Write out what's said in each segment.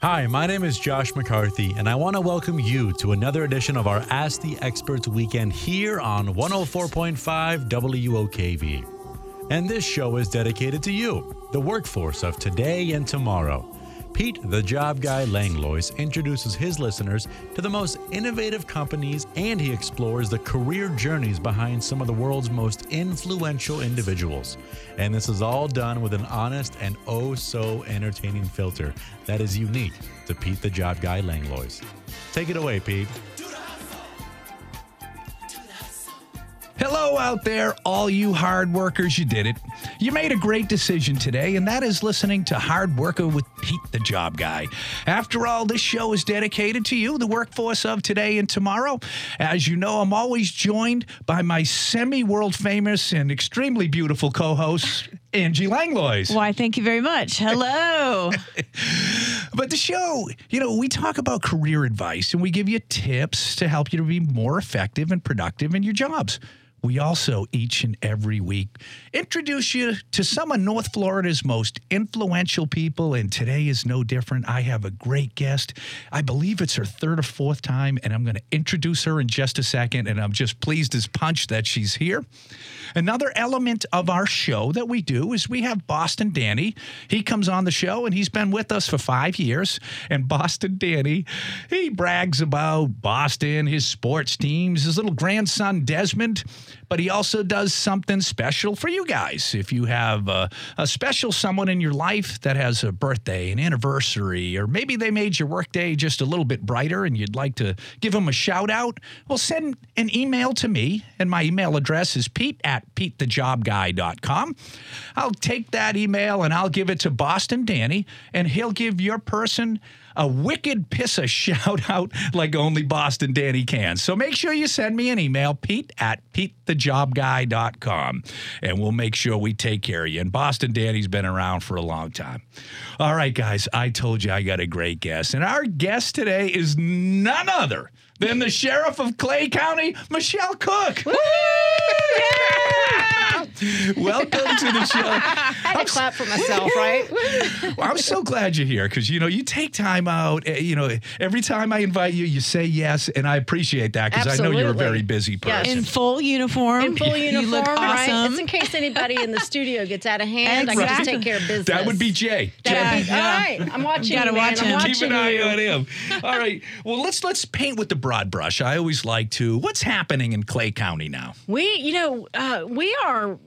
Hi, my name is Josh McCarthy, and I want to welcome you to another edition of our Ask the Experts weekend here on 104.5 WOKV. And this show is dedicated to you, the workforce of today and tomorrow. Pete, the job guy Langlois, introduces his listeners to the most innovative companies and he explores the career journeys behind some of the world's most influential individuals. And this is all done with an honest and oh so entertaining filter that is unique to Pete, the job guy Langlois. Take it away, Pete. Hello out there, all you hard workers. You did it. You made a great decision today, and that is listening to Hard Worker with Pete the Job Guy. After all, this show is dedicated to you, the workforce of today and tomorrow. As you know, I'm always joined by my semi world famous and extremely beautiful co host, Angie Langlois. Why, thank you very much. Hello. But the show, you know, we talk about career advice and we give you tips to help you to be more effective and productive in your jobs. We also, each and every week, introduce you to some of North Florida's most influential people, and today is no different. I have a great guest. I believe it's her third or fourth time, and I'm going to introduce her in just a second, and I'm just pleased as punch that she's here. Another element of our show that we do is we have Boston Danny. He comes on the show, and he's been with us for five years. And Boston Danny, he brags about Boston, his sports teams, his little grandson Desmond but he also does something special for you guys. If you have a, a, special someone in your life that has a birthday, an anniversary, or maybe they made your workday just a little bit brighter and you'd like to give them a shout out, well, send an email to me. And my email address is pete at petethejobguy.com. I'll take that email and I'll give it to Boston Danny, and he'll give your person a wicked piss a shout out like only Boston Danny can. So make sure you send me an email, pete at petethejobguy.com, and we'll make sure we take care of you. And Boston Danny's been around for a long time. All right, guys, I told you I got a great guest. And our guest today is none other than the sheriff of Clay County, Michelle Cook. Welcome to the show. I had to clap for myself, right? well, I'm so glad you're here because you know you take time out. eh, You know, every time I invite you, you say yes, and I appreciate that because I know you're a very busy Yes. person. In full uniform. In full uniform, You look right? awesome. It's in case anybody in the studio gets out of hand. I can just take care of business. That would be Jay. Jay. That'd be- Yeah, All right, I'm watching Gotta you, man. watch I'm him. watching Keep an eye you. on him. All right. Well, let's let's paint with the broad brush. I always like to. What's happening in Clay County now? We, you know, uh, we are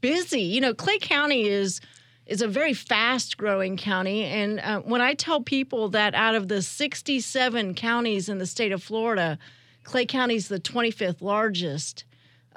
busy. You know, Clay County is is a very fast growing county, and uh, when I tell people that out of the 67 counties in the state of Florida, Clay County is the 25th largest.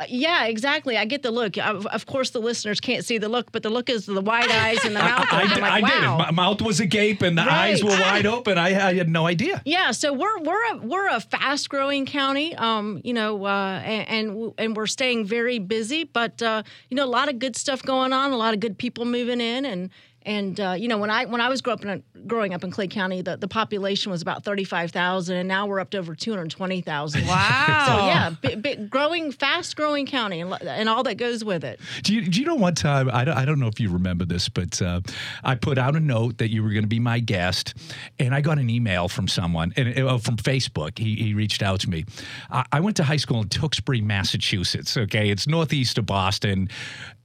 Uh, yeah, exactly. I get the look. Of, of course, the listeners can't see the look, but the look is the wide eyes and the mouth. I. I, like, I did My mouth was agape and the eyes were wide open. I, I had no idea. Yeah, so we're we're a, we're a fast growing county, um, you know, uh, and and and we're staying very busy. But uh, you know, a lot of good stuff going on, a lot of good people moving in, and and uh, you know, when I when I was growing up in growing up in Clay County, the, the population was about thirty five thousand, and now we're up to over two hundred twenty thousand. Wow. So yeah, bi- bi- growing, fast growing county, and, and all that goes with it. Do you, do you know one time? I don't, I don't know if you remember this, but uh, I put out a note that you were going to be my guest, and I got an email from someone and uh, from Facebook. He, he reached out to me. I, I went to high school in Tewksbury, Massachusetts. Okay, it's northeast of Boston,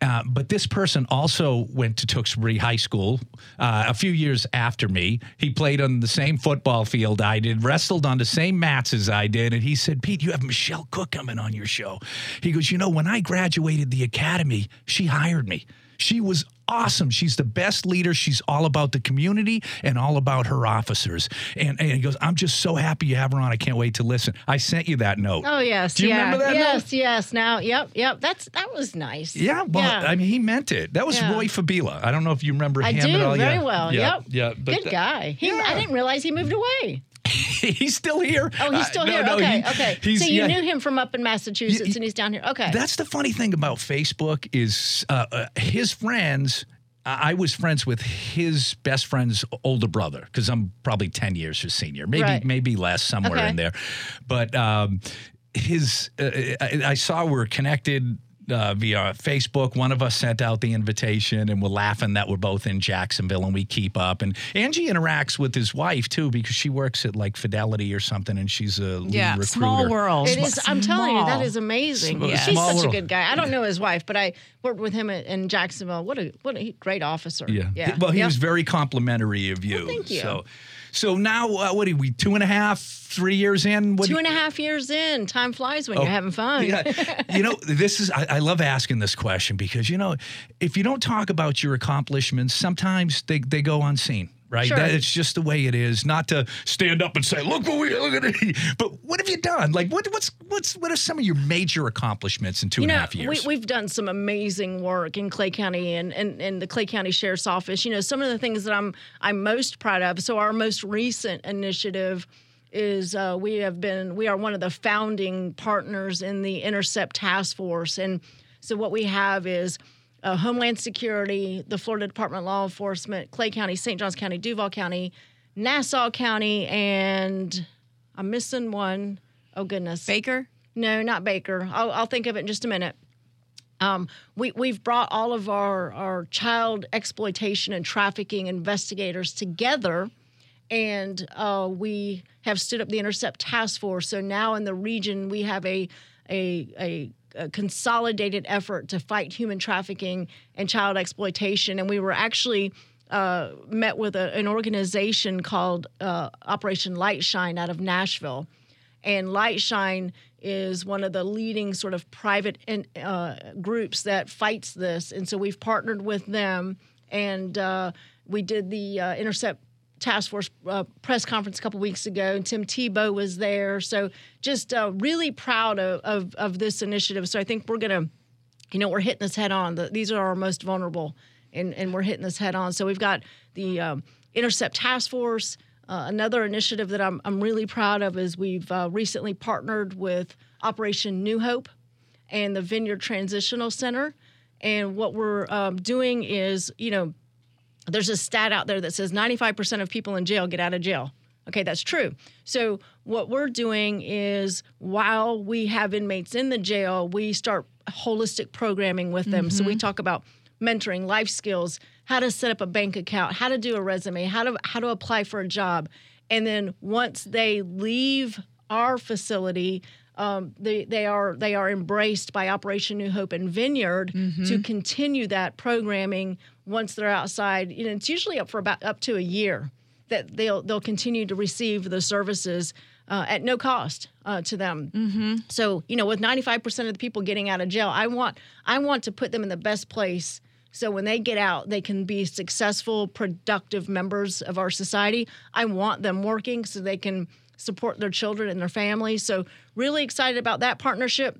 uh, but this person also went to Tewksbury High School uh, a few years after me. He played on the same football field I did, wrestled on the same mats as I did, and he said, "Pete, you have Michelle Cook coming on your show." He goes, "You know, when I graduated the academy, she hired me. She was awesome. She's the best leader. She's all about the community and all about her officers." And, and he goes, "I'm just so happy you have her on. I can't wait to listen." I sent you that note. Oh yes, Do you yeah, remember that note? yes, yes. Now, yep, yep. That's that was nice. Yeah, well, Yeah. I mean, he meant it. That was Yeah. Roy Fabila. I don't know if you remember I him do at all. very yeah. well. Yep. yeah. but Good th- guy. He. I didn't realize he moved away. he's still here. Oh, he's Uh, still no, here. no, okay, he- okay. So you yeah. knew him from up in Massachusetts, y- and he's down here. Okay. That's the funny thing about Facebook is uh, uh, his friends. I was friends with his best friend's older brother because I'm probably ten years his senior, maybe Right. maybe less somewhere Okay. in there. But um, his, uh, I, I saw we're connected uh, via Facebook. One of us sent out the invitation, and we're laughing that we're both in Jacksonville and we keep up. And Angie interacts with his wife too because she works at like Fidelity or something, and she's a lead Yeah, recruiter. small world. It is. I'm telling you, that is Small. is amazing. She's small such world. a good guy. I don't know his wife, but I worked with him in, in Jacksonville. What a what a great officer. Yeah. Yeah. Well, he Yep. was very complimentary of you. thank you. So, so now uh, what are we? Two and a half, three years in? What Two you- a half years in. Time flies when you're having fun. Oh, Yeah. you know, this is, I, I love asking this question because, you know, if you don't talk about your accomplishments, sometimes they, they go unseen. Right, Sure. that, it's just the way it is. Not to stand up and say, "Look what we look at it," but what have you done? Like, what what's what's what are some of your major accomplishments in two You and a know, half years? we, we've done some amazing work in Clay County and, and, and the Clay County Sheriff's Office. You know, some of the things that I'm I'm most proud of. So our most recent initiative is uh, we have been we are one of the founding partners in the Intercept Task Force, and so what we have is. Uh, Homeland Security, the Florida Department of Law Enforcement, Clay County, St. Johns County, Duval County, Nassau County, and I'm missing one. Oh goodness, Baker. no, not Baker. I'll, I'll think of it in just a minute. Um, we, we've brought all of our, our child exploitation and trafficking investigators together, and uh, we have stood up the Intercept Task Force. So now in the region, we have a, a, a, a consolidated effort to fight human trafficking and child exploitation. And we were actually uh, met with a, an organization called uh, Operation Light Shine out of Nashville. And Lightshine is one of the leading sort of private in, uh, groups that fights this, and so we've partnered with them, and uh, we did the uh, Intercept Task Force uh, press conference a couple weeks ago, and Tim Tebow was there. So just uh, really proud of, of of this initiative. So I think we're gonna, you know, we're hitting this head on. The, these are our most vulnerable, and and we're hitting this head on. So we've got the um, Intercept Task Force. Uh, another initiative that I'm, I'm really proud of is we've uh, recently partnered with Operation New Hope and the Vineyard Transitional Center. And what we're um, doing is, you know, there's a stat out there that says 95% of people in jail get out of jail. Okay, that's true. So, what we're doing is while we have inmates in the jail, we start holistic programming with them. So, we mm-hmm. talk about mentoring, life skills, how to set up a bank account, how to do a resume, how to how to apply for a job. And then once they leave our facility, um, they, they are they are embraced by Operation New Hope and Vineyard to continue that programming once they're outside. You know, it's usually up for about up to a year that they'll they'll continue to receive the services uh, at no cost uh, to them. So you know, with 95% of the people getting out of jail, I want I want to put them in the best place. So when they get out, they can be successful, productive members of our society. I want them working so they can support their children and their families. So really excited about that partnership.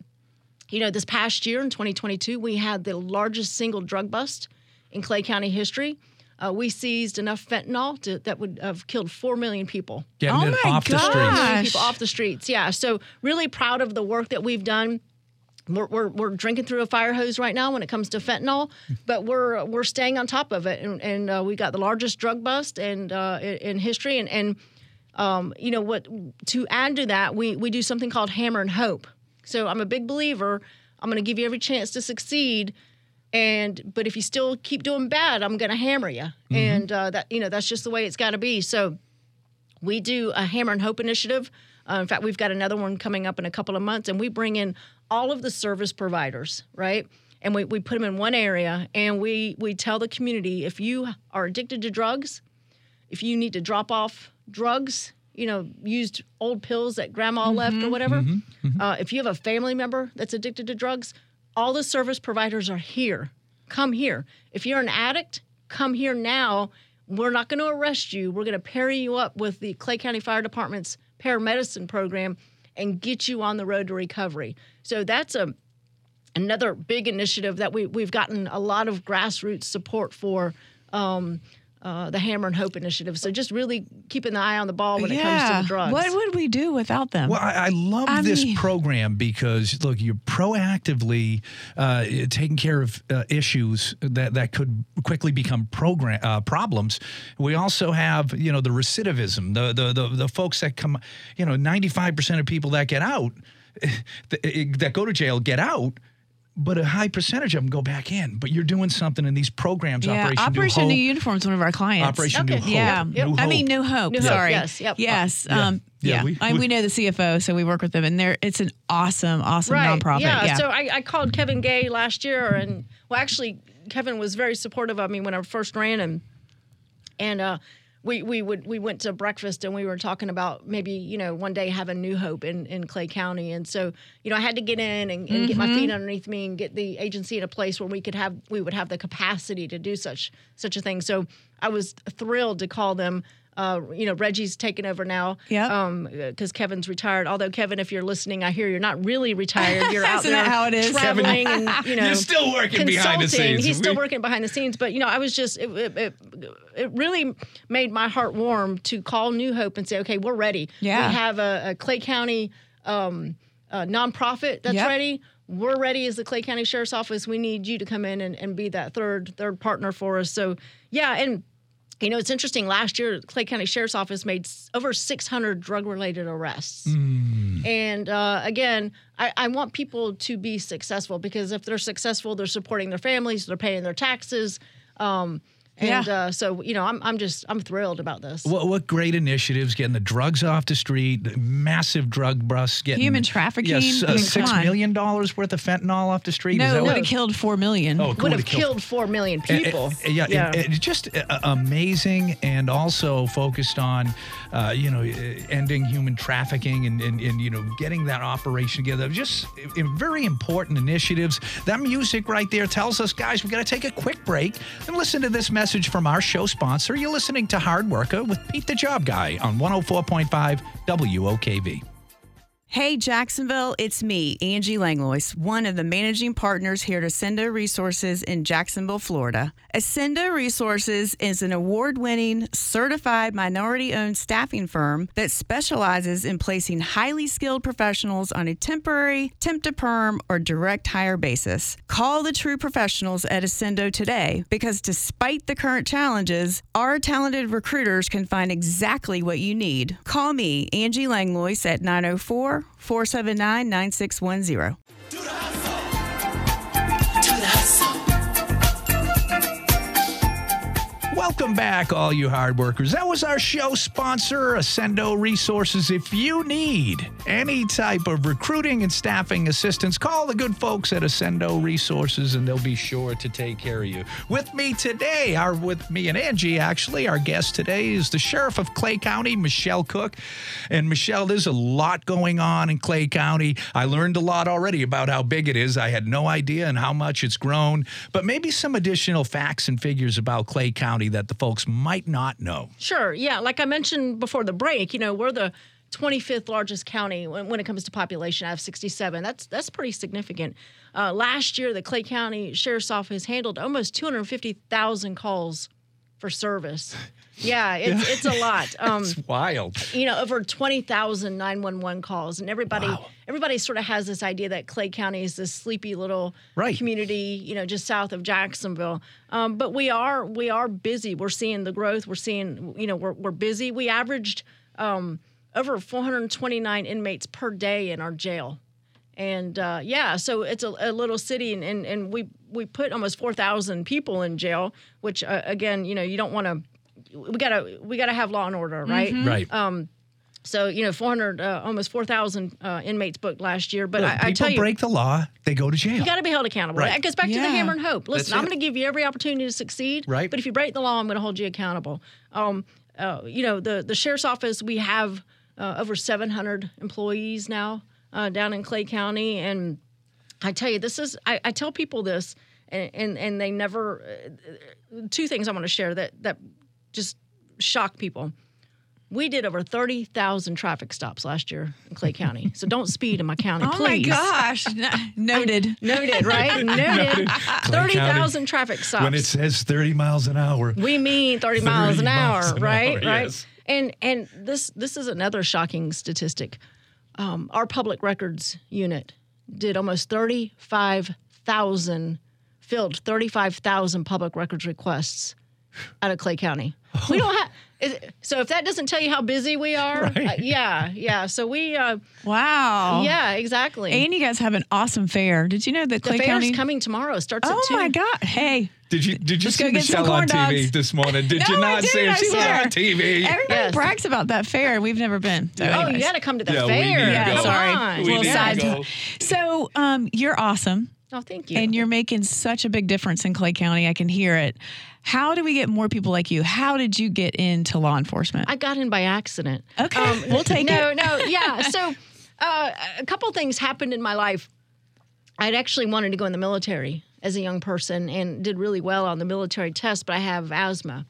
You know, this past year in 2022, we had the largest single drug bust in Clay County history. Uh, we seized enough fentanyl to, that would have killed four million people Getting Oh it my off the streets. Gosh. people off the streets. Yeah. So really proud of the work that we've done. We're, we're, we're drinking through a fire hose right now when it comes to fentanyl, but we're we're staying on top of it, and, and uh, we got the largest drug bust and uh, in, in history, and and um, you know what? To add to that, we we do something called Hammer and Hope. So I'm a big believer. I'm going to give you every chance to succeed, and but if you still keep doing bad, I'm going to hammer you, and uh, that you know that's just the way it's got to be. So we do a Hammer and Hope initiative. Uh, in fact, we've got another one coming up in a couple of months, and we bring in all of the service providers, right? And we, we put them in one area, and we we tell the community if you are addicted to drugs, if you need to drop off drugs, you know, used old pills that grandma left or whatever, Uh, if you have a family member that's addicted to drugs, all the service providers are here. Come here. If you're an addict, come here now. We're not going to arrest you. We're going to pair you up with the Clay County Fire Department's paramedicine program and get you on the road to recovery. So that's a another big initiative that we we've gotten a lot of grassroots support for. Um, uh, the Hammer and Hope initiative. So just really keeping the eye on the ball when it comes to the drugs. What would we do without them? Well, I, I love I this mean- program because look, you're proactively uh, taking care of uh, issues that that could quickly become program uh, problems. We also have you know the recidivism, the the the, the folks that come, you know, 95 percent of people that get out, that go to jail get out but a high percentage of them go back in. But you're doing something in these programs. Yeah, Operation, Operation New New Hope, Uniform is one of our clients. Operation New Hope. Yeah. Yep. New I mean, New Hope. New Hope, Sorry. yes, yep. Yes. Yeah. Um, Yeah, yeah. we- I, we- we know the CFO, so we work with them, and they're it's an awesome, awesome right. nonprofit. Yeah. Yeah. So I, I called Kevin Gay last year, and well, actually, Kevin was very supportive of me when I first ran, and and uh, we we would we went to breakfast, and we were talking about maybe you know one day having New Hope in in Clay County, and so you know I had to get in and, and get my Mm-hmm. feet underneath me and get the agency in a place where we could have we would have the capacity to do such such a thing. So I was thrilled to call them. Uh, you know, Reggie's taken over now. Yep. Um, because Kevin's retired. Although Kevin, if you're listening, I hear you're not really retired. You're out Isn't there that how it is? traveling and you know You're still working behind the scenes. He's still working behind the scenes. But you know, I was just it, it, it, it really made my heart warm to call New Hope and say, okay, we're ready. Yeah. we have a, a Clay County um, a nonprofit that's Yep. ready. We're ready as the Clay County Sheriff's Office. We need you to come in and, and be that third third partner for us. So yeah, and you know, it's interesting. Last year, Clay County Sheriff's Office made over 600 drug related arrests. And uh, again, I, I want people to be successful because if they're successful, they're supporting their families, they're paying their taxes. Um, and Yeah. uh, so, you know, I'm, I'm just, I'm thrilled about this. What, what great initiatives getting the drugs off the street, massive drug busts, getting Human trafficking? Yes, I uh, mean, six come on. million dollars worth of fentanyl off the street. Is no, that it what- would have killed four million. Oh, it Would have killed killed 4 million Uh, uh, people. yeah, and- and just uh, amazing, and also focused on, uh, you know, uh, ending human trafficking and, and, and you know getting that operation together. Just very important initiatives. That music right there tells us, guys, we got to take a quick break and listen to this message from our show sponsor. You're listening to Hard Worker with Pete the Job Guy on 104.5 WOKV. Hey, Jacksonville, it's me, Angie Langlois, one of the managing partners here at Ascendo Resources in Jacksonville, Florida. Ascendo Resources is an award winning, certified minority owned staffing firm that specializes in placing highly skilled professionals on a temporary, temp to perm, or direct hire basis. Call the true professionals at Ascendo today because despite the current challenges, our talented recruiters can find exactly what you need. Call me, Angie Langlois, at 904 479 9610. Welcome back, all you hard workers. That was our show sponsor, Ascendo Resources. If you need any type of recruiting and staffing assistance, call the good folks at Ascendo Resources and they'll be sure to take care of you. With me today, our with me and Angie, actually, our guest today is the Sheriff of Clay County, Michelle Cook. And Michelle, there's a lot going on in Clay County. I learned a lot already about how big it is. I had no idea and how much it's grown, but maybe some additional facts and figures about Clay County that the folks might not know. Sure. Yeah. Like I mentioned before the break, you know, we're the 25th largest county when, when it comes to population. out of 67. That's that's pretty significant. Uh, last year, the Clay County Sheriff's Office handled almost 250,000 calls for service. Yeah, it's, it's a lot. Um, It's wild. you know, over 20,000 911 calls. And everybody Wow. everybody sort of has this idea that Clay County is this sleepy little Right. community, you know, just south of Jacksonville. Um, but we are we are busy. We're seeing the growth. We're seeing, you know, we're, we're busy. We averaged um, over 429 inmates per day in our jail. And uh, yeah, so it's a, a little city, and, and, and we we put almost four thousand people in jail, which uh, again, you know, you don't want to. We gotta we gotta have law and order, right? Right. So you know, 400, uh, almost 4,000 uh, inmates booked last year. But Look, I, I tell you, break the law, they go to jail. you got to be held accountable. Right. That goes back to the hammer and hope. Listen, That's I'm going to give you every opportunity to succeed. Right. But if you break the law, I'm going to hold you accountable. Um, uh, you know, the the sheriff's office, we have uh, over 700 employees now uh, down in Clay County, and I tell you, this is I, I tell people this, and and, and they never. Uh, two things I want to share that that just shock people. We did over 30,000 traffic stops last year in Clay County. So don't speed in my county, Oh please. my gosh. Noted. Noted, right? Noted. 30,000 traffic stops. when it says 30 miles an hour. we mean 30 miles 30 an hour, miles an right? hour, right. yes. And and this this is another shocking statistic. Um, our public records unit did almost 35,000 filled 35,000 public records requests out of Clay County. We don't have Is- So if that doesn't tell you how busy we are, uh, yeah, yeah. So we, uh, Wow. yeah, exactly. And you guys have an awesome fair. Did you know that the Clay fair's County? coming tomorrow. Starts oh at two. my God! Hey, Did you did you Let's see go get some Michelle on TV dogs. this morning? Did No, you not see her? I She's on TV. everybody Yes. brags about that fair. We've never been. So Oh, you anyways. got to come to the Yeah, we fair. need to Yeah, go. sorry. We little need to side. go. So, um, you're awesome, Oh, thank you. and you're making such a big difference in Clay County. I can hear it. How do we get more people like you? How did you get into law enforcement? I got in by accident. Okay, we'll take no, it. No, no, yeah. So uh, a couple things happened in my life. I'd actually wanted to go in the military as a young person and did really well on the military test, but I have asthma,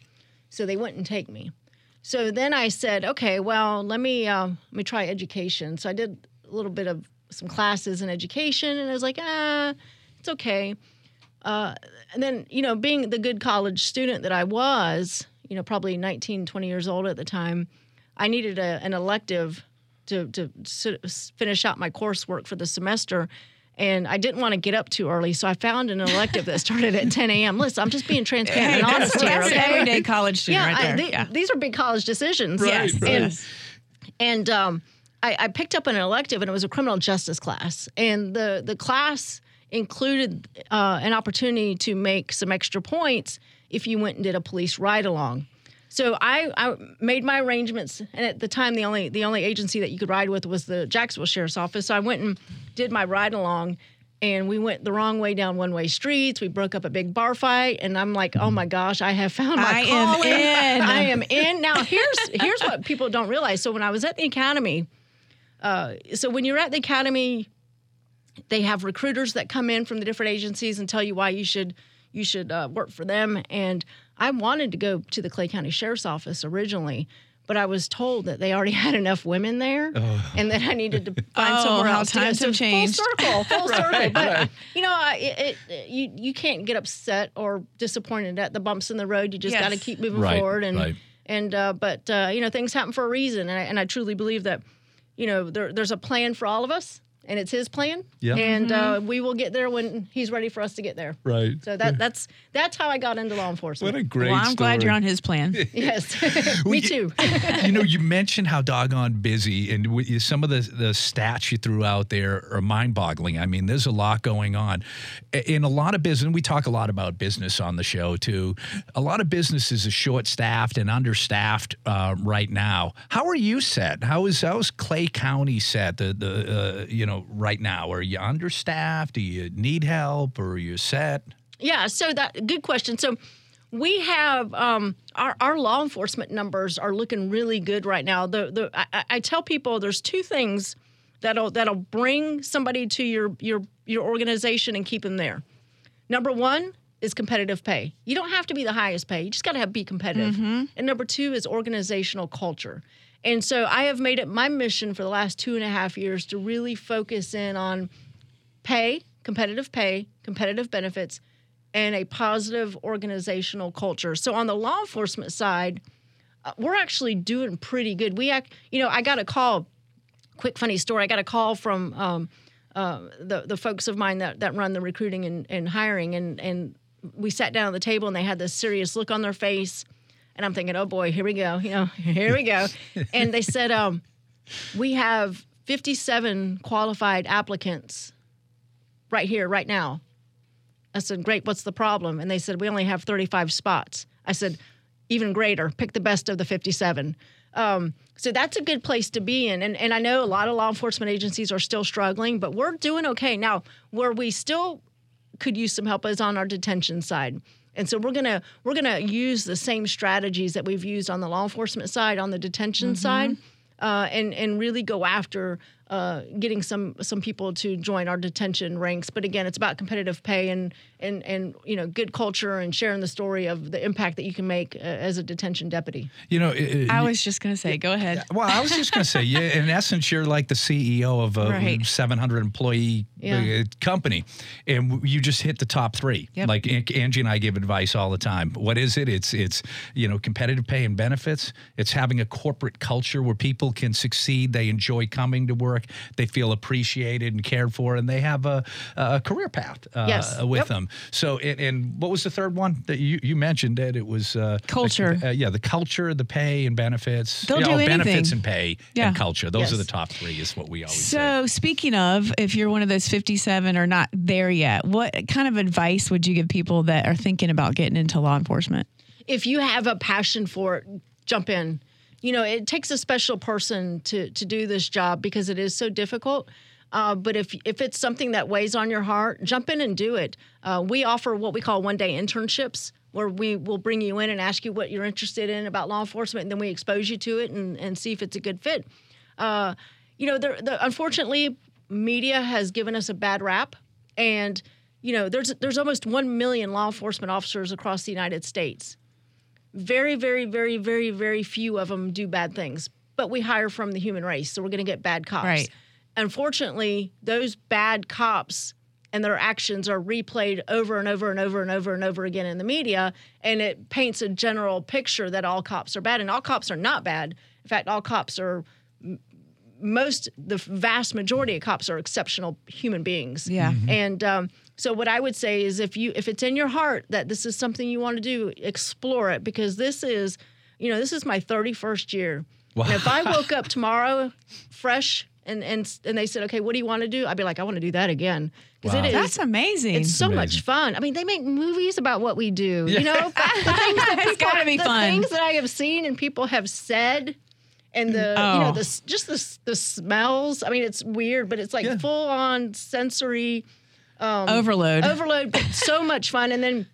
so they wouldn't take me. So then I said, okay, well, let me uh, let me try education. So I did a little bit of some classes in education, and I was like, ah, it's okay. Uh, and then, you know, being the good college student that I was, you know, probably 19, 20 years old at the time, I needed a, an elective to, to finish out my coursework for the semester. And I didn't want to get up too early, so I found an elective that started at 10 a.m. Listen, I'm just being transparent Hey, and that's, honest here, that's okay? an everyday college student yeah, right I- there. yeah. these are big college decisions. Yes, right. And, yes. and um, I, I picked up an elective, and it was a criminal justice class. And the the class included uh, an opportunity to make some extra points if you went and did a police ride along. So I, I made my arrangements, and at the time, the only the only agency that you could ride with was the Jacksonville Sheriff's Office. So I went and did my ride along, and we went the wrong way down one way streets. We broke up a big bar fight, and I'm like, oh my gosh, I have found my I am calling. in. I am in. Now here's here's what people don't realize. So when I was at the academy, uh, so when you're at the academy, they have recruiters that come in from the different agencies and tell you why you should you should uh, work for them. And I wanted to go to the Clay County Sheriff's Office originally, but I was told that they already had enough women there, and that I needed to find Oh, somewhere how else to go. times So have changed. Full circle, full circle. But right. you know, it, it, you you can't get upset or disappointed at the bumps in the road. You just Yes. got to keep moving Right, forward. And right. and uh, but uh, you know, things happen for a reason, and I, and I truly believe that you know there, there's a plan for all of us, and it's His plan. Yeah. And uh, Mm-hmm. we will get there when He's ready for us to get there. Right. So that that's that's how I got into law enforcement. What a great Well, I'm glad you're on his plan. yes, Well, me you- too. you know, you mentioned how doggone busy, and with some of the the stats you threw out there are mind-boggling. I mean, there's a lot going on in a lot of business. We talk a lot about business on the show too. A lot of businesses are short-staffed and understaffed uh, right now. How are you set? How is how is Clay County set? The the uh, you know right now, are you understaffed? Do you need help, or are you set? Yeah, so that good question. So we have um, our our law enforcement numbers are looking really good right now. The the I- I, I tell people there's two things that'll that'll bring somebody to your your your organization and keep them there. Number one is competitive pay. You don't have to be the highest pay. You just got to have be competitive. And number two is organizational culture. And so I have made it my mission for the last two and a half years to really focus in on pay, competitive pay, competitive benefits, and a positive organizational culture. So on the law enforcement side, uh, we're actually doing pretty good. We act, you know, I got a call. Quick funny story. I got a call from um, uh, the the folks of mine that that run the recruiting and, and hiring, and and we sat down at the table and they had this serious look on their face, and I'm thinking, oh boy, here we go, you know, here we go, and they said, um, we have 57 qualified applicants right here, right now. I said, Great, what's the problem? And they said, We only have 35 spots. I said, Even greater, pick the best of the 57. Um, so that's a good place to be in. And, and I know a lot of law enforcement agencies are still struggling, but we're doing okay. Now, where we still could use some help is on our detention side. And so we're gonna we're gonna use the same strategies that we've used on the law enforcement side on the detention side, uh, and and really go after uh, getting some some people to join our detention ranks. But again, it's about competitive pay and and and you know good culture and sharing the story of the impact that you can make uh, as a detention deputy. You know, it- I was just going to say, go ahead. Well, I was just going to say, yeah, in essence, you're like the CEO of a Right. 700 employee Yeah. uh, company, and you just hit the top three. Yep. Like Angie and I give advice all the time. What is it? It's it's you know competitive pay and benefits. It's having a corporate culture where people can succeed. They enjoy coming to work. Work, they feel appreciated and cared for, and they have a, a career path uh, Yes. with Yep. them. So, and, and what was the third one that you, you mentioned? That It was uh, Culture. uh, yeah, the culture, the pay and benefits. They'll Yeah, do oh, benefits and pay Yeah. and culture. Those Yes. are the top three. Is what we always say. So, speaking of, if you're one of those 57 or not there yet, what kind of advice would you give people that are thinking about getting into law enforcement? if you have a passion for it, jump in. You know, it takes a special person to to do this job because it is so difficult. Uh, but if if it's something that weighs on your heart, jump in and do it. Uh, we offer what we call one day internships, where we will bring you in and ask you what you're interested in about law enforcement, and then we expose you to it and, and see if it's a good fit. Uh, you know, there, the, unfortunately, media has given us a bad rap, and you know, there's there's almost one million law enforcement officers across the United States very, very, very, very, very few of them do bad things. But we hire from the human race, so we're going to get bad cops. Right. Unfortunately, those bad cops and their actions are replayed over and over and over and over and over again in the media, and it paints a general picture that all cops are bad, and all cops are not bad. In fact, all cops are most the vast majority of cops are exceptional human beings. Yeah. Mhm. And um, so what I would say is if you if it's in your heart that this is something you want to do, explore it because this is, you know, this is my 31st year. And if I woke up tomorrow fresh and and and they said, "Okay, what do you want to do?" I'd be like, "I want to do that again." Because Wow. it is That's amazing. it's so much fun. I mean, they make movies about what we do. You know, the things that It's people, gotta be the fun. things that I have seen and people have said, and the you Oh. know the just the the smells. I mean, it's weird, but it's like Yeah. full on sensory Overload. overload, but so much fun. And then,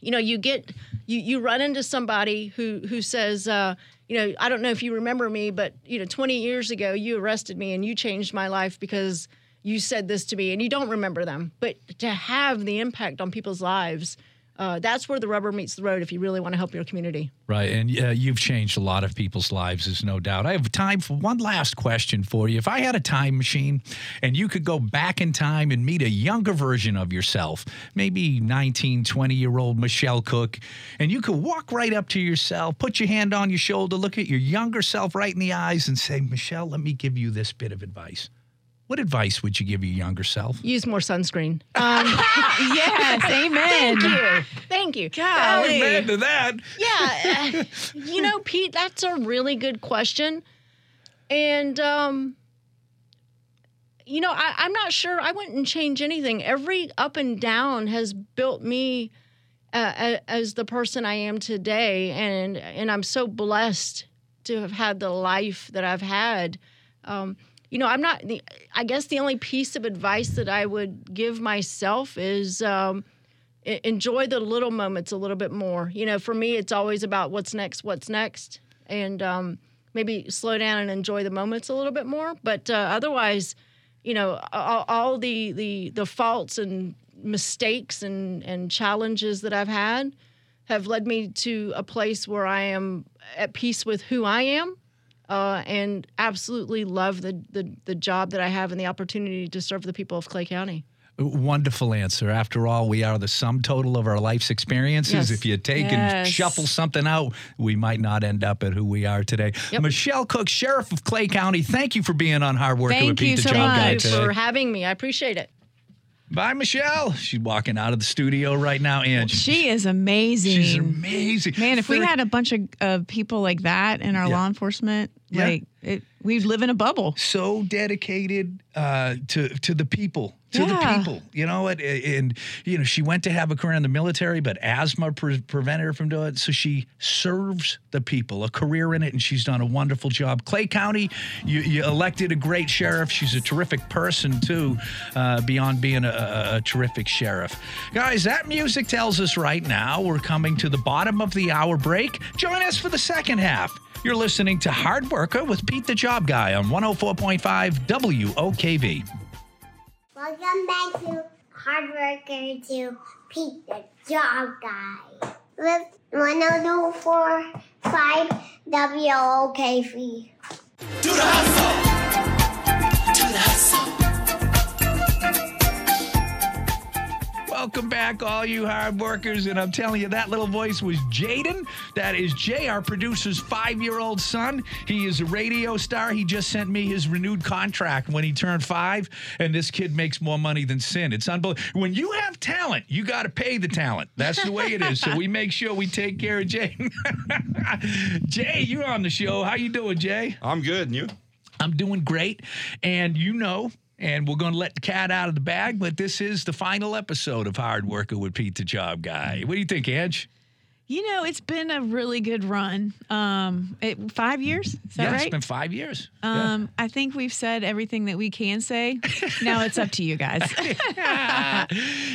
you know, you get you you run into somebody who who says, uh, you know, I don't know if you remember me, but you know, 20 years ago you arrested me and you changed my life because you said this to me, and you don't remember them, but to have the impact on people's lives. Uh, that's where the rubber meets the road if you really want to help your community. Right. And uh, you've changed a lot of people's lives, there's no doubt. I have time for one last question for you. If I had a time machine and you could go back in time and meet a younger version of yourself, maybe 19, 20 year old Michelle Cook, and you could walk right up to yourself, put your hand on your shoulder, look at your younger self right in the eyes, and say, Michelle, let me give you this bit of advice. What advice would you give your younger self? Use more sunscreen. Um, yes. Amen. thank you. Thank you. Golly. Amen to that. Yeah. uh, you know, Pete, that's a really good question. And, um, you know, I, I'm not sure I wouldn't change anything. Every up and down has built me uh, as the person I am today. And, and I'm so blessed to have had the life that I've had. Um, you know, I'm not, the, I guess the only piece of advice that I would give myself is, um, enjoy the little moments a little bit more. You know, for me, it's always about what's next, what's next, and um, maybe slow down and enjoy the moments a little bit more. But uh, otherwise, you know, all, all the the the faults and mistakes and and challenges that I've had have led me to a place where I am at peace with who I am. Uh, and absolutely love the, the the job that I have and the opportunity to serve the people of Clay County. Wonderful answer. After all, we are the sum total of our life's experiences. Yes. If you take and shuffle something out, we might not end up at who we are today. Yep. Michelle Cook, Sheriff of Clay County, thank you for being on Hard Work Thank with Pete you the so Job much. Guy Thank you today. for having me. I appreciate it. Bye, Michelle. She's walking out of the studio right now, and She is amazing. she's amazing. Man, if we had a bunch of uh, people like that in our Yeah. law enforcement, Yeah. like it, we'd live in a bubble. so dedicated uh, to to the people, to the people. You know what? And you know, she went to have a career in the military, but asthma pre- prevented her from doing it. So she serves the people, a career in it, and she's done a wonderful job. Clay County, you, you elected a great sheriff. She's a terrific person too, uh, beyond being a, a, a terrific sheriff. Guys, that music tells us right now we're coming to the bottom of the hour break. Join us for the second half. You're listening to Hard Worker with Pete the Job Guy on 104.5 WOKV. Welcome back to Hard Worker to Pete the Job Guy. With 1025 WOKV. Welcome back, all you hard workers. And I'm telling you, that little voice was Jaden. That is Jay, our producer's five year old son. He is a radio star. He just sent me his renewed contract when he turned five. And this kid makes more money than sin. It's unbelievable. When you have talent, you got to pay the talent. That's the way it is. So we make sure we take care of Jay. Jay, you're on the show. How you doing, Jay? I'm good. And you? I'm doing great. And you know, and we're going to let the cat out of the bag, but this is the final episode of Hard Worker with Pete the Job Guy. What do you think, Edge? You know, it's been a really good run. Um, it, five years, is that yeah, right? it's been five years. Yeah. um, I think we've said everything that we can say. now it's up to you guys. yeah,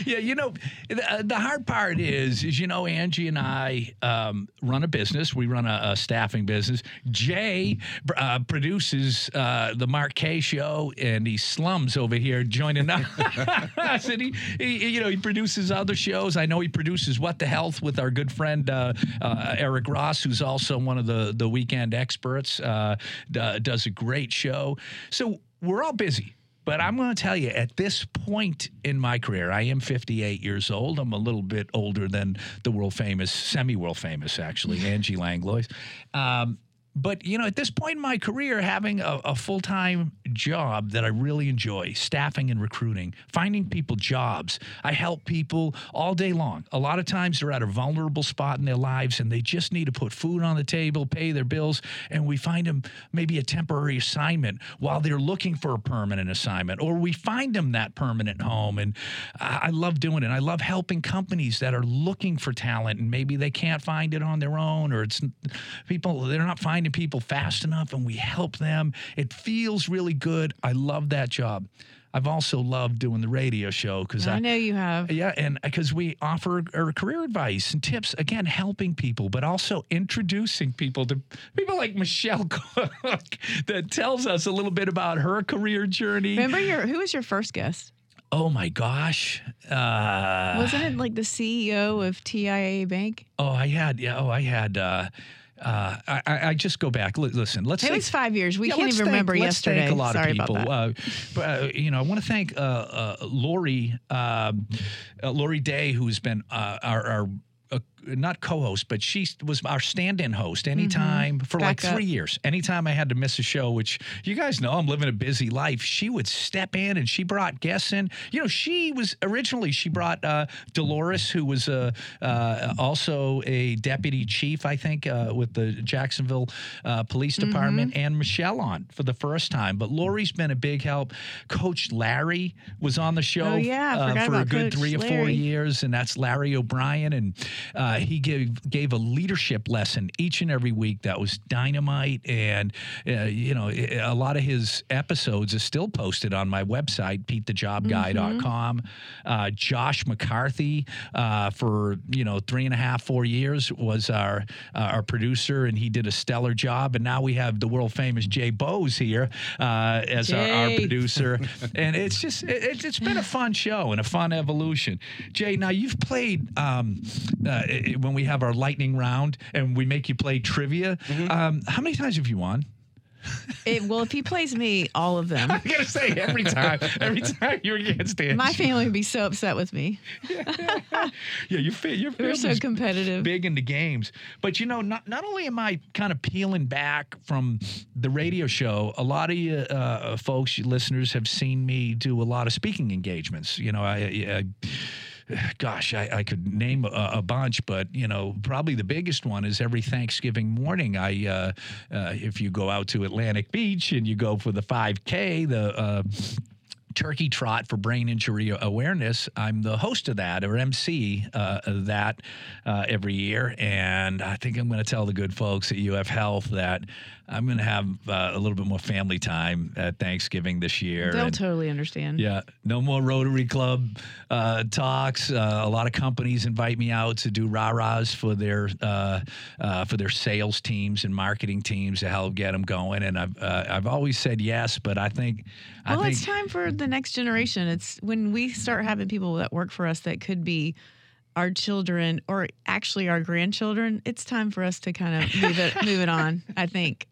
you know, the, the hard part is, is you know, Angie and I um, run a business. We run a, a staffing business. Jay uh, produces uh, the Mark Kaye show, and he slums over here joining us. and he, he, you know, he produces other shows. I know he produces What the Health with our good friend uh, uh, Eric Ross, who's also one of the the weekend experts. Uh, d- does a great show. So we're all busy. But I'm going to tell you, at this point in my career, I am 58 years old. I'm a little bit older than the world famous, semi world famous, actually, Angie Langlois. Um, but you know, at this point in my career, having a, a full time job that I really enjoy, staffing and recruiting, finding people jobs. I help people all day long. A lot of times they're at a vulnerable spot in their lives and they just need to put food on the table, pay their bills, and we find them maybe a temporary assignment while they're looking for a permanent assignment, or we find them that permanent home. And I, I love doing it. I love helping companies that are looking for talent and maybe they can't find it on their own, or it's people they're not finding people fast enough, and we help them. It feels really good. I love that job. I've also loved doing the radio show because I know you have. yeah, and because we offer our career advice and tips, again, helping people, but also introducing people to people like Michelle Cook that tells us a little bit about her career journey. Remember your who was your first guest? Oh my gosh. Uh, Wasn't it like the CEO of TIAA Bank? oh, I had, yeah, oh, I had, uh, uh, I, I just go back. Li- Listen, let's It say- was five years. We Yeah, can't even thank- remember let's yesterday. Thank a lot Sorry of people. Uh, but, uh, you know, I want to thank uh, uh, Lori, um, uh, Lori Day, who's been uh, our, our not co-host, but she was our stand-in host anytime for like Mm-hmm. Back up. three years. Anytime I had to miss a show, which you guys know I'm living a busy life, she would step in and she brought guests in. You know, she was originally she brought uh, Dolores, who was uh, uh, also a deputy chief, I think, uh, with the Jacksonville uh, Police Mm-hmm. Department, and Michelle on for the first time. But Lori's been a big help. Coach Larry was on the show Oh, yeah, uh, for a good Coach three or four years, and that's Larry O'Brien, and uh, he gave gave a leadership lesson each and every week that was dynamite, and uh, you know a lot of his episodes are still posted on my website, PeteTheJobGuy.com. Uh, Josh McCarthy, uh, for you know three and a half four years, was our uh, our producer, and he did a stellar job. And now we have the world famous Jay Bose here uh, as our, our producer, and it's just it, it's- it's been a fun show and a fun evolution. Jay, now you've played um, uh, when we have our lightning round and we make you play trivia. Mm-hmm. Um, how many times have you won? It, well, if he plays me, all of them. I gotta say every time, every time you're against Angie. My family would be so upset with me. yeah, you fit. Your We're so competitive. big into games. But you know, not not only am I kind of peeling back from the radio show, a lot of you uh, folks, you listeners, have seen me do a lot of speaking engagements. You know, I. I Gosh, I, I could name a, a bunch, but you know, probably the biggest one is every Thanksgiving morning. I, uh, uh, if you go out to Atlantic Beach and you go for the 5K, the uh, Turkey Trot for Brain Injury Awareness. I'm the host of that or MC uh, that uh, every year. And I think I'm going to tell the good folks at UF Health that I'm going to have uh, a little bit more family time at Thanksgiving this year. They'll And- totally understand. yeah, no more Rotary Club uh, talks. Uh, a lot of companies invite me out to do rah-rahs for their uh, uh, for their sales teams and marketing teams to help get them going. And I've uh, I've always said yes, but I think Well, I think it's time for the next generation. It's when we start having people that work for us that could be our children or actually our grandchildren, it's time for us to kind of move it move it on. I think.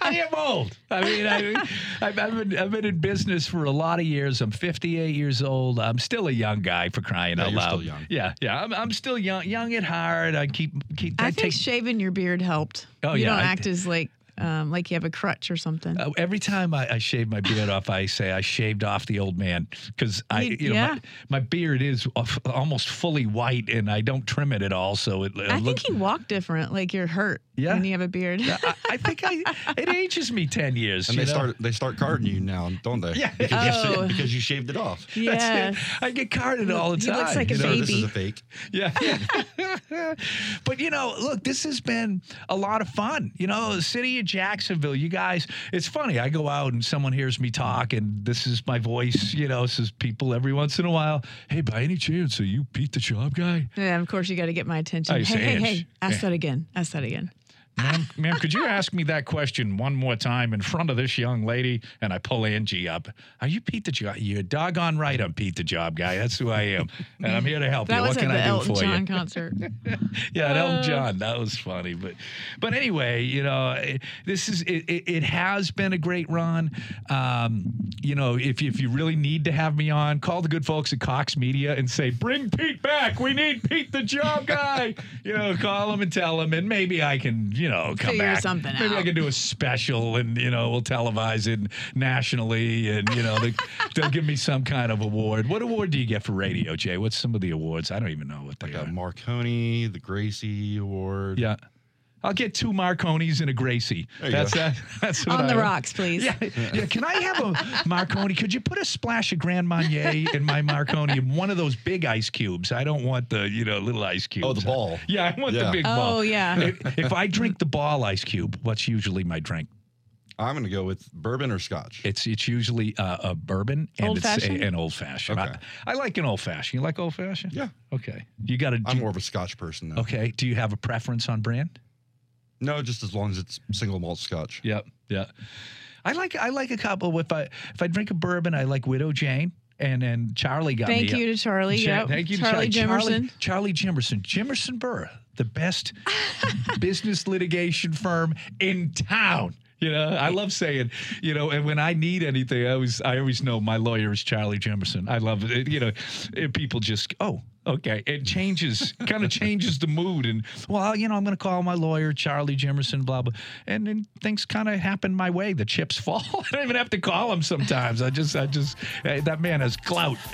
I am old. I mean, I, I've, I've, been, I've been in business for a lot of years. I'm 58 years old. I'm still a young guy for crying Yeah, out you're loud. still young. Yeah, yeah. I'm, I'm still young, young at heart. I keep keep. I, I think take shaving your beard helped. Oh, you yeah, don't I- act as like um, like you have a crutch or something. Uh, every time I, I shave my beard off, I say I shaved off the old man because I, You- you know, yeah. my, my beard is almost fully white, and I don't trim it at all. So it, it I looks. think you walk different, like you're hurt Yeah. when you have a beard. I, I think I it ages me ten years. And they know? start they start carding you now, don't they? Yeah. Because, you, Oh. sa- because you shaved it off. That's it. I get carded all the time. He time. looks like a you know? So this is baby. a fake. Yeah. but you know, look, this has been a lot of fun. You know, the city of Jacksonville, you guys, it's funny. I go out and someone hears me talk and this is my voice, you know, says people every once in a while, hey, by any chance, are you Pete the Job guy? Yeah, of course you got to get my attention. You hey, hey, hey! Ask Yeah. that again. Ask that again. Ma'am, ma'am, could you ask me that question one more time in front of this young lady? And I pull Angie up. Are you Pete the Job? You're doggone right I'm Pete the Job guy. That's who I am. And I'm here to help That you. What can I do Elton for you? John concert. Yeah, at Uh. Elton John. That was funny. But but anyway, you know, it, this is it, it, it has been a great run. Um, you know, if if you really need to have me on, call the good folks at Cox Media and say, "Bring Pete back. We need Pete the job guy." you know, call them and tell them, and maybe I can, you know, come Figure back. something maybe I can do a special, and you know, we'll televise it nationally, and you know, they, they'll give me some kind of award. What award do you get for radio, Jay? What's some of the awards? I don't even know what they Like are. Marconi, the Gracie Award. Yeah. I'll get two Marconis and a Gracie. That's that. That's what On I the want. rocks, please. Yeah, yeah. Can I have a Marconi? Could you put a splash of Grand Marnier in my Marconi? One of those big ice cubes. I don't want the you know little ice cubes. Oh, the ball. Yeah, I want the big Oh, ball. Oh yeah. If, if I drink the ball ice cube, what's usually my drink? I'm going to go with bourbon or scotch. It's it's usually uh, a bourbon and Old it's a, an old fashioned. Okay. I, I like an old fashioned. You like old fashioned? Yeah. Okay. You got to. I'm more of a scotch person though. Okay. Do you have a preference on brand? No, just as long as it's single malt scotch. Yep. Yeah. I like I like a couple. If I uh, if I drink a bourbon, I like Widow Jane. And then Charlie got Thank me. you to Charlie. Ja- Yep. Thank you, to Charlie Charlie. Jimerson. Charlie, Charlie Jimerson. Jimerson Birr, the best business litigation firm in town. You know, I love saying, you know, and when I need anything, I always, I always know my lawyer is Charlie Jimerson. I love it. You know, and people just, oh, okay. It changes, kind of changes the mood. And well, you know, I'm going to call my lawyer, Charlie Jimerson, blah blah, and then things kind of happen my way. The chips fall. I don't even have to call him sometimes. I just, I just, eh, that man has clout.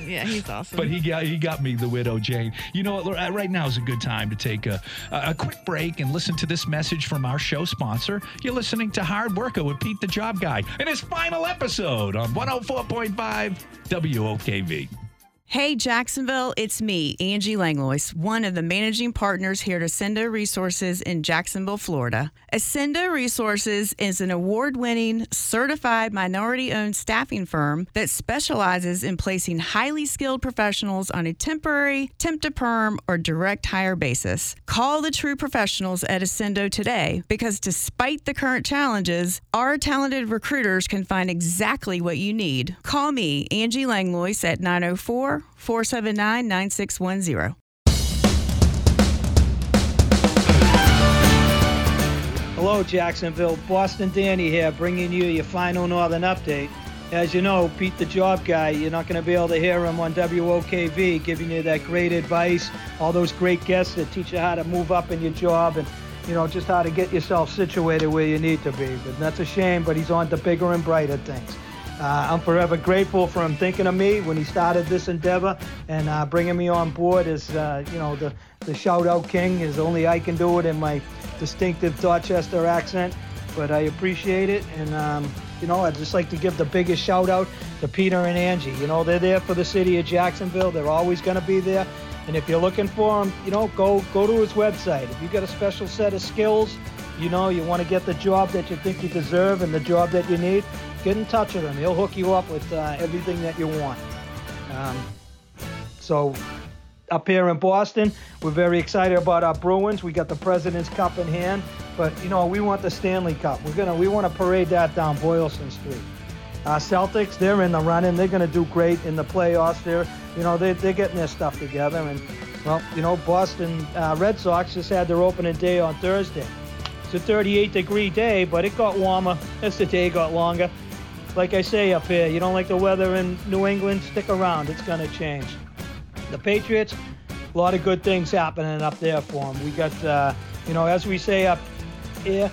Yeah, he's awesome. But he got he got me the widow Jane. You know what? uh, Right now is a good time to take a, a a quick break and listen to this message from our show sponsor. You're listening to Hard Worker with Pete the Job Guy in his final episode on 104.5 WOKV. Hey, Jacksonville, it's me, Angie Langlois, one of the managing partners here at Ascendo Resources in Jacksonville, Florida. Ascendo Resources is an award winning, certified minority owned staffing firm that specializes in placing highly skilled professionals on a temporary, temp to perm, or direct hire basis. Call the true professionals at Ascendo today because despite the current challenges, our talented recruiters can find exactly what you need. Call me, Angie Langlois, at 904 479 9610. Hello, Jacksonville. Boston Danny here, bringing you your final Northern update. As you know, Pete the Job Guy, you're not going to be able to hear him on WOKV giving you that great advice, all those great guests that teach you how to move up in your job and, you know, just how to get yourself situated where you need to be. But that's a shame, but he's on to bigger and brighter things. Uh, I'm forever grateful for him thinking of me when he started this endeavor and uh, bringing me on board as, uh, you know, the, the shout out king is only I can do it in my distinctive Dorchester accent. But I appreciate it. And, um, you know, I'd just like to give the biggest shout out to Peter and Angie. You know, they're there for the city of Jacksonville. They're always going to be there. And if you're looking for them, you know, go go to his website. If you got a special set of skills, you know, you want to get the job that you think you deserve and the job that you need, get in touch with him. He'll hook you up with uh, everything that you want. Um, so up here in Boston, we're very excited about our Bruins. We got the President's Cup in hand, but you know we want the Stanley Cup. We're gonna we want to parade that down Boylston Street. Uh, Celtics, they're in the running. They're gonna do great in the playoffs. They're you know they they're getting their stuff together, and Well, you know, Boston uh, Red Sox just had their opening day on Thursday. It's a 38 degree day, but it got warmer as the day got longer. Like I say up here, you don't like the weather in New England, stick around. It's going to change. The Patriots, a lot of good things happening up there for them. We got, uh, you know, as we say up here,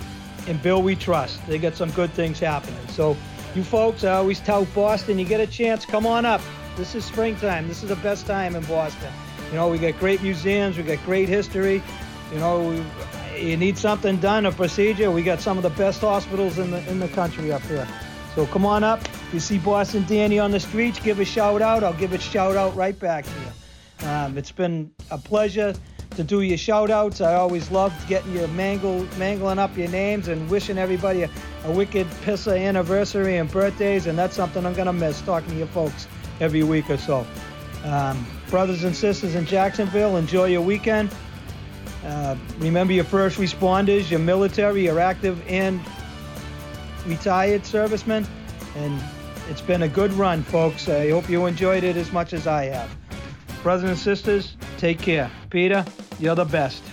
in Bill we trust. They got some good things happening. So, you folks, I always tell Boston, you get a chance, come on up. This is springtime. This is the best time in Boston. You know, we got great museums, we got great history. You know, you need something done, a procedure. We got some of the best hospitals in the in the country up here. So come on up. If you see Boston Danny on the streets, give a shout out. I'll give a shout out right back to you. Um, it's been a pleasure to do your shout outs. I always loved getting you mangle, mangling up your names and wishing everybody a, a wicked pissa anniversary and birthdays. And that's something I'm going to miss talking to you folks every week or so. Um, brothers and sisters in Jacksonville, enjoy your weekend. Uh, remember your first responders, your military, your active and retired servicemen. And it's been a good run, folks. I hope you enjoyed it as much as I have. Brothers and sisters, take care. Peter, you're the best.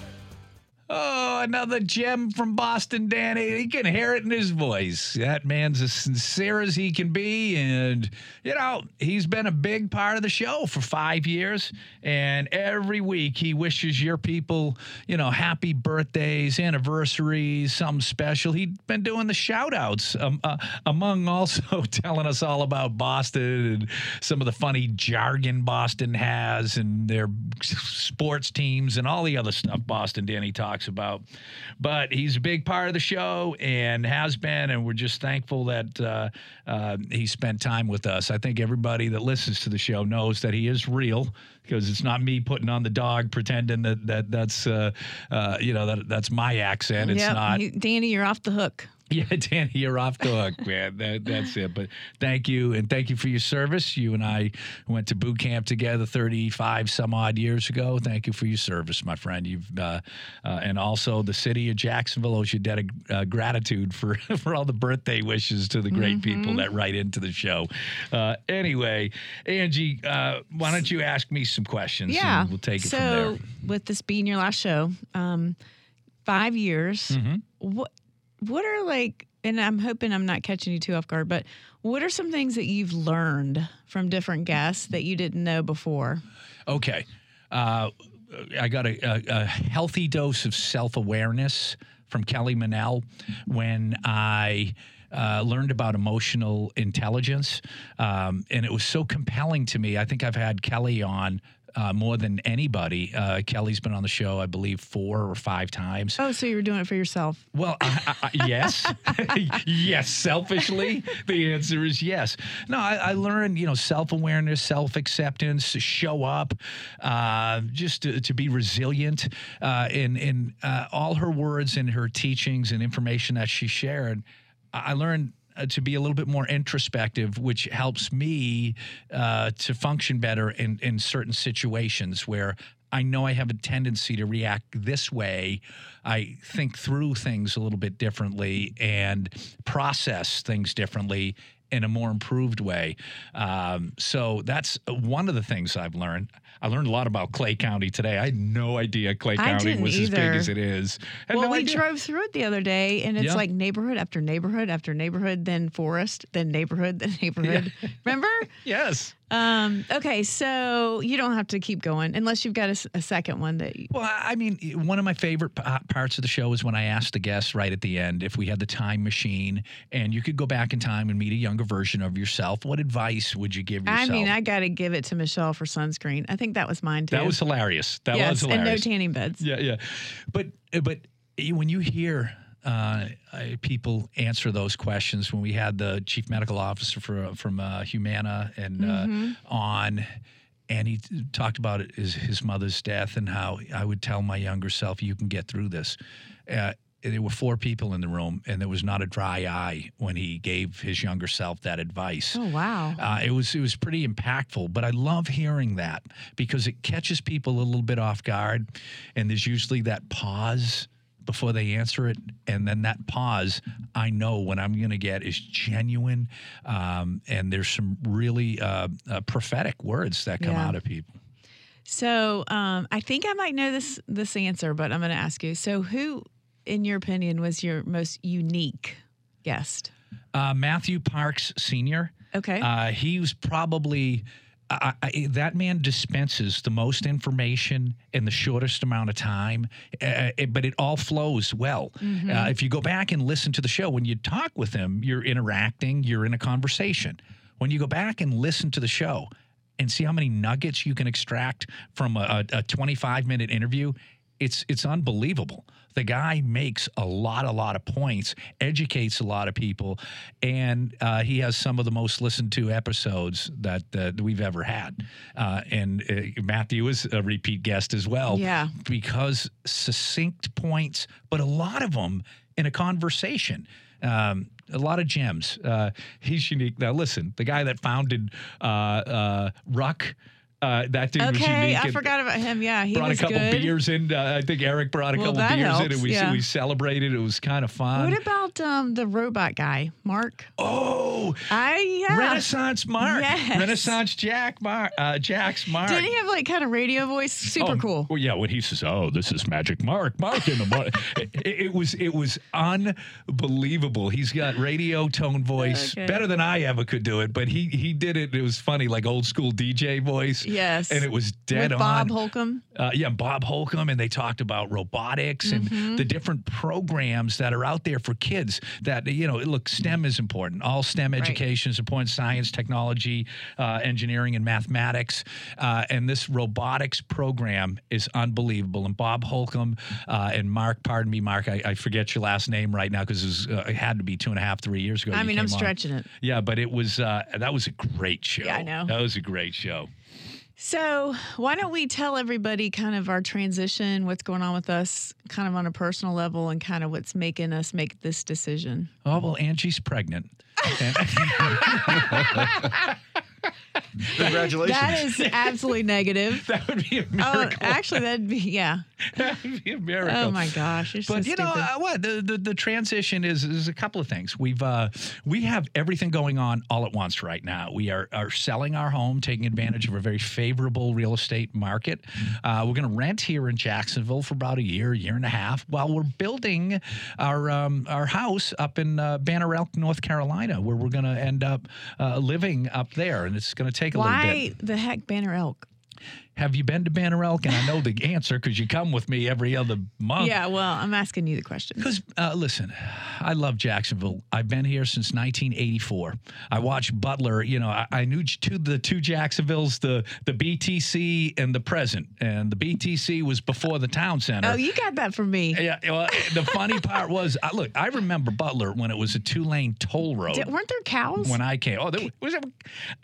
Another gem from Boston, Danny. He can hear it in his voice. That man's as sincere as he can be. And, you know, he's been a big part of the show for five years. And every week he wishes your people, you know, happy birthdays, anniversaries, something special. He'd been doing the shout outs, um, uh, among also telling us all about Boston and some of the funny jargon Boston has and their sports teams and all the other stuff Boston Danny talks about. But he's a big part of the show and has been, and we're just thankful that uh, uh, he spent time with us. I think everybody that listens to the show knows that he is real because it's not me putting on the dog pretending that that that's uh, uh, you know that that's my accent. It's Yep, not. Danny, you're off the hook. Yeah, Danny, you're off the hook, man. That, that's it. But thank you, and thank you for your service. You and I went to boot camp together 35 some odd years ago. Thank you for your service, my friend. You've uh, uh, and also the city of Jacksonville owes you debt of uh, gratitude for for all the birthday wishes to the great people that write into the show. Uh, anyway, Angie, uh, why don't you ask me some questions? Yeah. and we'll take it so, from there. So with this being your last show, um, five years, Mm-hmm. what what are like and I'm hoping I'm not catching you too off guard, but what are some things that you've learned from different guests that you didn't know before? Okay. Uh, I got a, a, a healthy dose of self awareness from Kelly Manel when I. Uh, learned about emotional intelligence, um, and it was so compelling to me. I think I've had Kelly on uh, more than anybody. Uh, Kelly's been on the show, I believe, four or five times. Oh, so you were doing it for yourself. Well, I, I, I- yes, yes. Selfishly, the answer is yes. No, I, I learned, you know, self awareness, self acceptance, to show up, uh, just to, to be resilient. Uh, in in uh, all her words and her teachings and information that she shared, I I learned. Uh, To be a little bit more introspective, which helps me uh, to function better in, in certain situations where I know I have a tendency to react this way. I think through things a little bit differently and process things differently in a more improved way. Um, so that's one of the things I've learned. I learned a lot about Clay County today. I had no idea Clay I County was as big as it is. Well, no we idea. drove through it the other day, and it's Yeah. like neighborhood after neighborhood after neighborhood, then forest, then neighborhood, then neighborhood. Remember? Yes. Um, okay, so you don't have to keep going unless you've got a second one that. You, Well, I I mean, one of my favorite p- uh, parts of the show is when I asked the guests right at the end if we had the time machine and you could go back in time and meet a younger version of yourself. What advice would you give yourself? I mean, I got to give it to Michelle for sunscreen. I think that was mine too. that was hilarious. That yes, was hilarious. and no tanning beds. yeah, yeah. But but when you hear uh, uh, people answer those questions, when we had the chief medical officer for, from uh, Humana and uh, on. And he talked about his, his mother's death and how I would tell my younger self, you can get through this. There were four people in the room, and there was not a dry eye when he gave his younger self that advice. Oh wow. Uh, it was it was pretty impactful, but I love hearing that because it catches people a little bit off guard, and there's usually that pause before they answer it, and then that pause I know when I'm going to get is genuine, um, and there's some really uh, uh, prophetic words that come Yeah. out of people. So um, I think I might know this this answer, but I'm going to ask you. So who, in your opinion, was your most unique guest? Uh, Matthew Parks Sr. Okay. Uh, he was probably I, I, that man dispenses the most information in the shortest amount of time, uh, it- but it all flows well. Uh, if you go back and listen to the show, when you talk with him, you're interacting, you're in a conversation. When you go back and listen to the show and see how many nuggets you can extract from a, a, a 25 minute interview, it's it's unbelievable. The guy makes a lot, a lot of points, educates a lot of people, and uh, he has some of the most listened to episodes that uh, we've ever had. Uh, and uh, Matthew is a repeat guest as well, Yeah. because succinct points, but a lot of them in a conversation. Um, a lot of gems. Uh, he's unique. Now, listen, the guy that founded uh, uh, Ruck, uh, that dude was okay. I forgot about him. Yeah, he brought a couple good. beers in. Uh, I think Eric brought a Well, couple beers in, and we yeah. we celebrated. It was kind of fun. What about um, the robot guy, Mark? oh, I yeah. Renaissance Mark, Yes. Renaissance Jack, Mark, uh, Jack's Mark. Didn't he have like kind of radio voice? Super Oh, cool. Well, yeah, when he says, "Oh, this is Magic Mark, Mark in the morning," it, it was it was unbelievable. He's got radio tone voice Okay. better than I ever could do it, but he he did it. It was funny, like old school DJ voice. Yes. and it was dead With on. Bob Holcomb. Uh, yeah, Bob Holcomb, and they talked about robotics and Mm-hmm. the different programs that are out there for kids. That you know, look, STEM is important. All STEM education is important: science, technology, uh, engineering, and mathematics. Uh, and this robotics program is unbelievable. And Bob Holcomb uh, and Mark, pardon me, Mark, I, I forget your last name right now because it, uh, it had to be two and a half, three years ago. I mean, I'm came on. stretching it. Yeah, but it was uh, that was a great show. Yeah, I know. That was a great show. So, why don't we tell everybody kind of our transition, what's going on with us, kind of on a personal level, and kind of what's making us make this decision? Oh well, Angie's pregnant. Congratulations. That is absolutely negative. that would be a Oh, actually, that'd be yeah. That would be a miracle. Oh my gosh, you're so But you know uh, what? The, the the transition is is a couple of things. We've uh, we have everything going on all at once right now. We are are selling our home, taking advantage of a very favorable real estate market. Uh, we're going to rent here in Jacksonville for about a year, year and a half, while we're building our um, our house up in uh, Banner Elk, North Carolina, where we're going to end up uh, living up there, and it's going to take a little bit. Why the heck Banner Elk? Have you been to Banner Elk? And I know the answer because you come with me every other month. Yeah, well, I'm asking you the question. Because uh, listen, I love Jacksonville. I've been here since 1984. I watched Butler. You know, I, I knew two, the two Jacksonvilles, the the BTC and the present. And the BTC was before the town center. Oh, you got that from me. yeah, well, the funny part was, I, look, I remember Butler when it was a two lane toll road. Did, weren't there cows? when I came. Oh, there was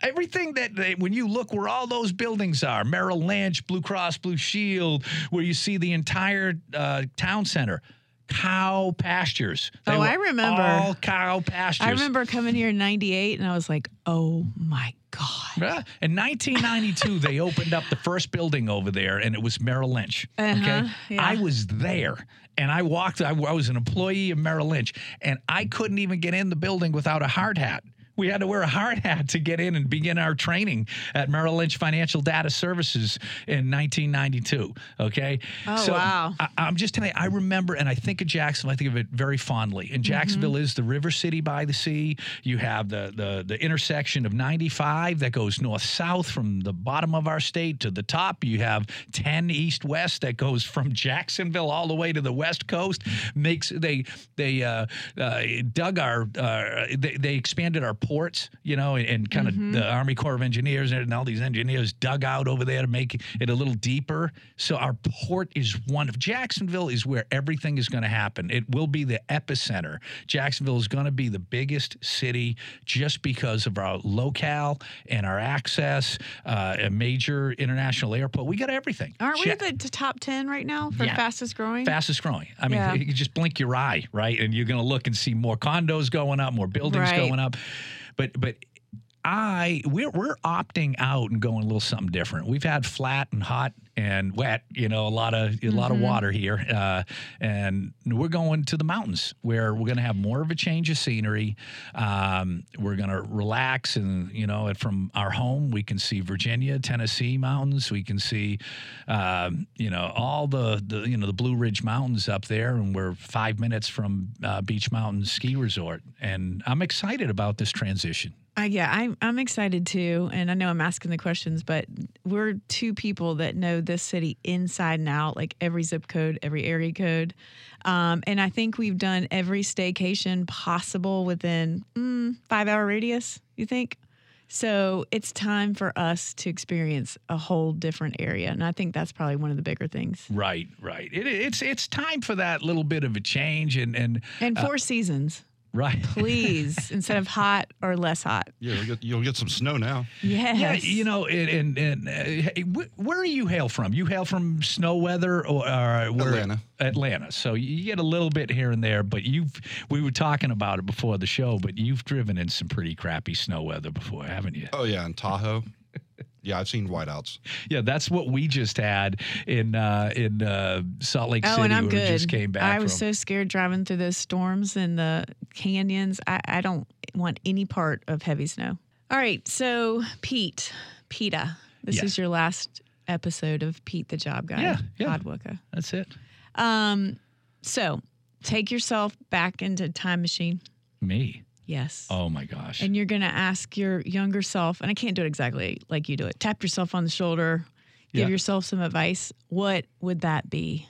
everything that they, when you look where all those buildings are, Merrill Lynch, Blue Cross Blue Shield, where you see the entire uh, town center, cow pastures. They Oh, I remember. all cow pastures. I remember coming here in '98, and I was like, "Oh my god!" Yeah. In 1992, they opened up the first building over there, and it was Merrill Lynch. Okay, Uh-huh, yeah. I was there, and I walked. I, I was an employee of Merrill Lynch, and I couldn't even get in the building without a hard hat. We had to wear a hard hat to get in and begin our training at Merrill Lynch Financial Data Services in 1992. Okay. Oh, wow. I, I'm just telling you, I remember, and I think of Jacksonville. I think of it very fondly. And Jacksonville Mm-hmm. is the river city by the sea. You have the the the intersection of 95 that goes north south from the bottom of our state to the top. You have 10 east west that goes from Jacksonville all the way to the west coast. Makes they they uh, uh, dug our uh, they, they expanded our ports, you know, and, and kind of Mm-hmm. the Army Corps of Engineers and all these engineers dug out over there to make it a little deeper. So our port is one of Jacksonville is where everything is going to happen. It will be the epicenter. Jacksonville is going to be the biggest city just because of our locale and our access, uh, a major international airport. We got everything. Aren't we Ja- at the top ten right now for Yeah. fastest growing? Fastest growing. I mean, Yeah. you just blink your eye, right? And you're going to look and see more condos going up, more buildings Right. going up. But but I we're we're opting out and going a little something different. We've had flat and hot and wet, you know, a lot of a lot of water here, uh, and we're going to the mountains where we're going to have more of a change of scenery. Um, we're going to relax, and you know, from our home we can see Virginia, Tennessee mountains. We can see, um, you know, all the the you know the Blue Ridge Mountains up there, and we're five minutes from uh, Beech Mountain Ski Resort, and I'm excited about this transition. Uh, yeah, I'm I'm excited too, and I know I'm asking the questions, but we're two people that know this city inside and out, like every zip code, every area code, um, and I think we've done every staycation possible within mm, five hour radius. You think? So it's time for us to experience a whole different area, and I think that's probably one of the bigger things. Right, right. It, it's it's time for that little bit of a change, and and And four seasons, right. please, instead of hot or less hot. Yeah, you'll get, you'll get some snow now. Yes. Yeah, you know, and and, and uh, where do you hail from? You hail from snow weather or uh, Atlanta. Atlanta. So you get a little bit here and there, but you've we were talking about it before the show, but you've driven in some pretty crappy snow weather before, haven't you? Oh yeah, in Tahoe. Yeah, I've seen whiteouts. Yeah, that's what we just had in uh, in uh, Salt Lake City. Oh, and I'm good. Just came back. I was from. so scared driving through those storms and the canyons. I, I don't want any part of heavy snow. All right, so Pete, PETA, this Yes. is your last episode of Pete the Job Guy. Yeah, yeah. Podwooka. That's it. Um, so take yourself back into time machine. Me. Yes. Oh my gosh. And you're gonna ask your younger self, and I can't do it exactly like you do it. Tap yourself on the shoulder, give Yeah. yourself some advice. What would that be?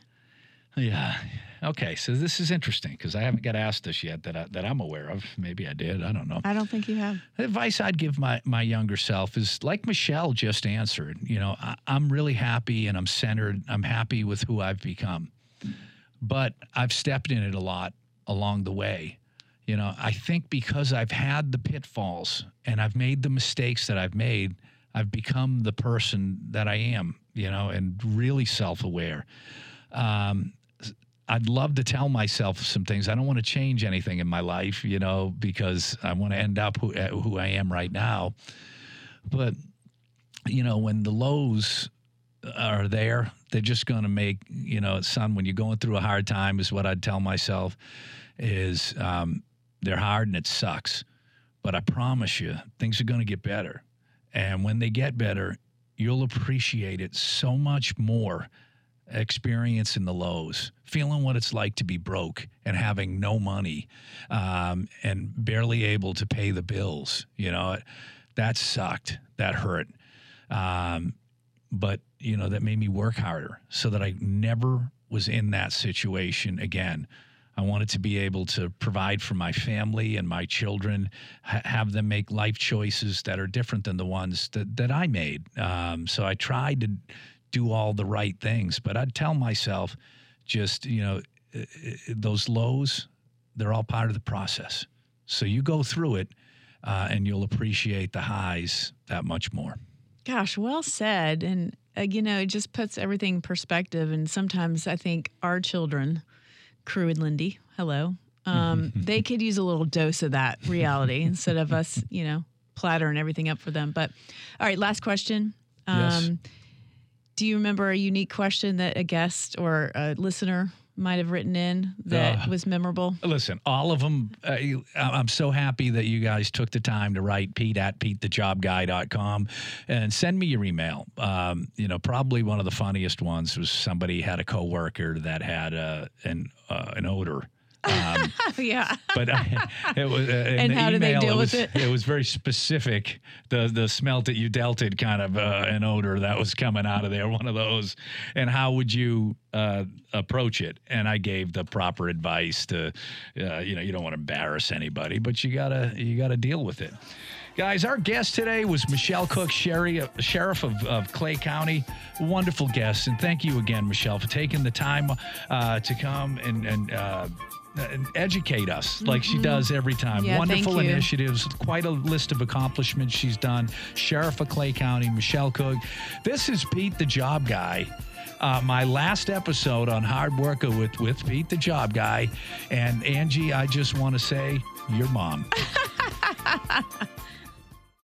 Yeah. Okay. So this is interesting because I haven't got asked this yet that I, that I'm aware of. Maybe I did. I don't know. I don't think you have. The advice I'd give my my younger self is like Michelle just answered. You know, I, I'm really happy and I'm centered. I'm happy with who I've become, but I've stepped in it a lot along the way. You know, I think because I've had the pitfalls and I've made the mistakes that I've made, I've become the person that I am. You know, and really self aware. Um, I'd love to tell myself some things. I don't want to change anything in my life, you know, because I want to end up who, uh, who I am right now. But, you know, when the lows are there, they're just going to make, you know, son, when you're going through a hard time, is what I'd tell myself is um, they're hard and it sucks. But I promise you, things are going to get better. And when they get better, you'll appreciate it so much more experiencing the lows, feeling what it's like to be broke and having no money um, and barely able to pay the bills. You know, that sucked. That hurt. Um, but, you know, that made me work harder so that I never was in that situation again. I wanted to be able to provide for my family and my children, ha- have them make life choices that are different than the ones that, that I made. Um, so I tried to do all the right things, but I'd tell myself just, you know, those lows, they're all part of the process. So you go through it uh, and you'll appreciate the highs that much more. Gosh, well said. And, uh, you know, it just puts everything in perspective. And sometimes I think our children, Crew and Lindy, hello, um, they could use a little dose of that reality instead of us, you know, plattering everything up for them. But, all right, last question. Yes. Um, do you remember a unique question that a guest or a listener might have written in that Uh, was memorable? Listen, all of them, uh, I'm so happy that you guys took the time to write Pete at PeteTheJobGuy.com and send me your email. Um, you know, probably one of the funniest ones was somebody had a coworker that had uh, an, uh, an odor. Um, yeah. but I, it was, uh, And how did they email, deal it with was, it? It was very specific. The the smell that you dealt it kind of uh, an odor that was coming out of there, one of those. And how would you uh, approach it? And I gave the proper advice to, uh, you know, you don't want to embarrass anybody, but you gotta you gotta deal with it. Guys, our guest today was Michelle Cook, Sherry, uh, Sheriff of, of Clay County. Wonderful guest. And thank you again, Michelle, for taking the time uh, to come and, and, uh, and educate us like she does every time. Yeah, Wonderful initiatives, quite a list of accomplishments she's done. Sheriff of Clay County, Michelle Cook. This is Pete the Job Guy. Uh, my last episode on Hard Worker with, with Pete the Job Guy. And Angie, I just want to say, your mom.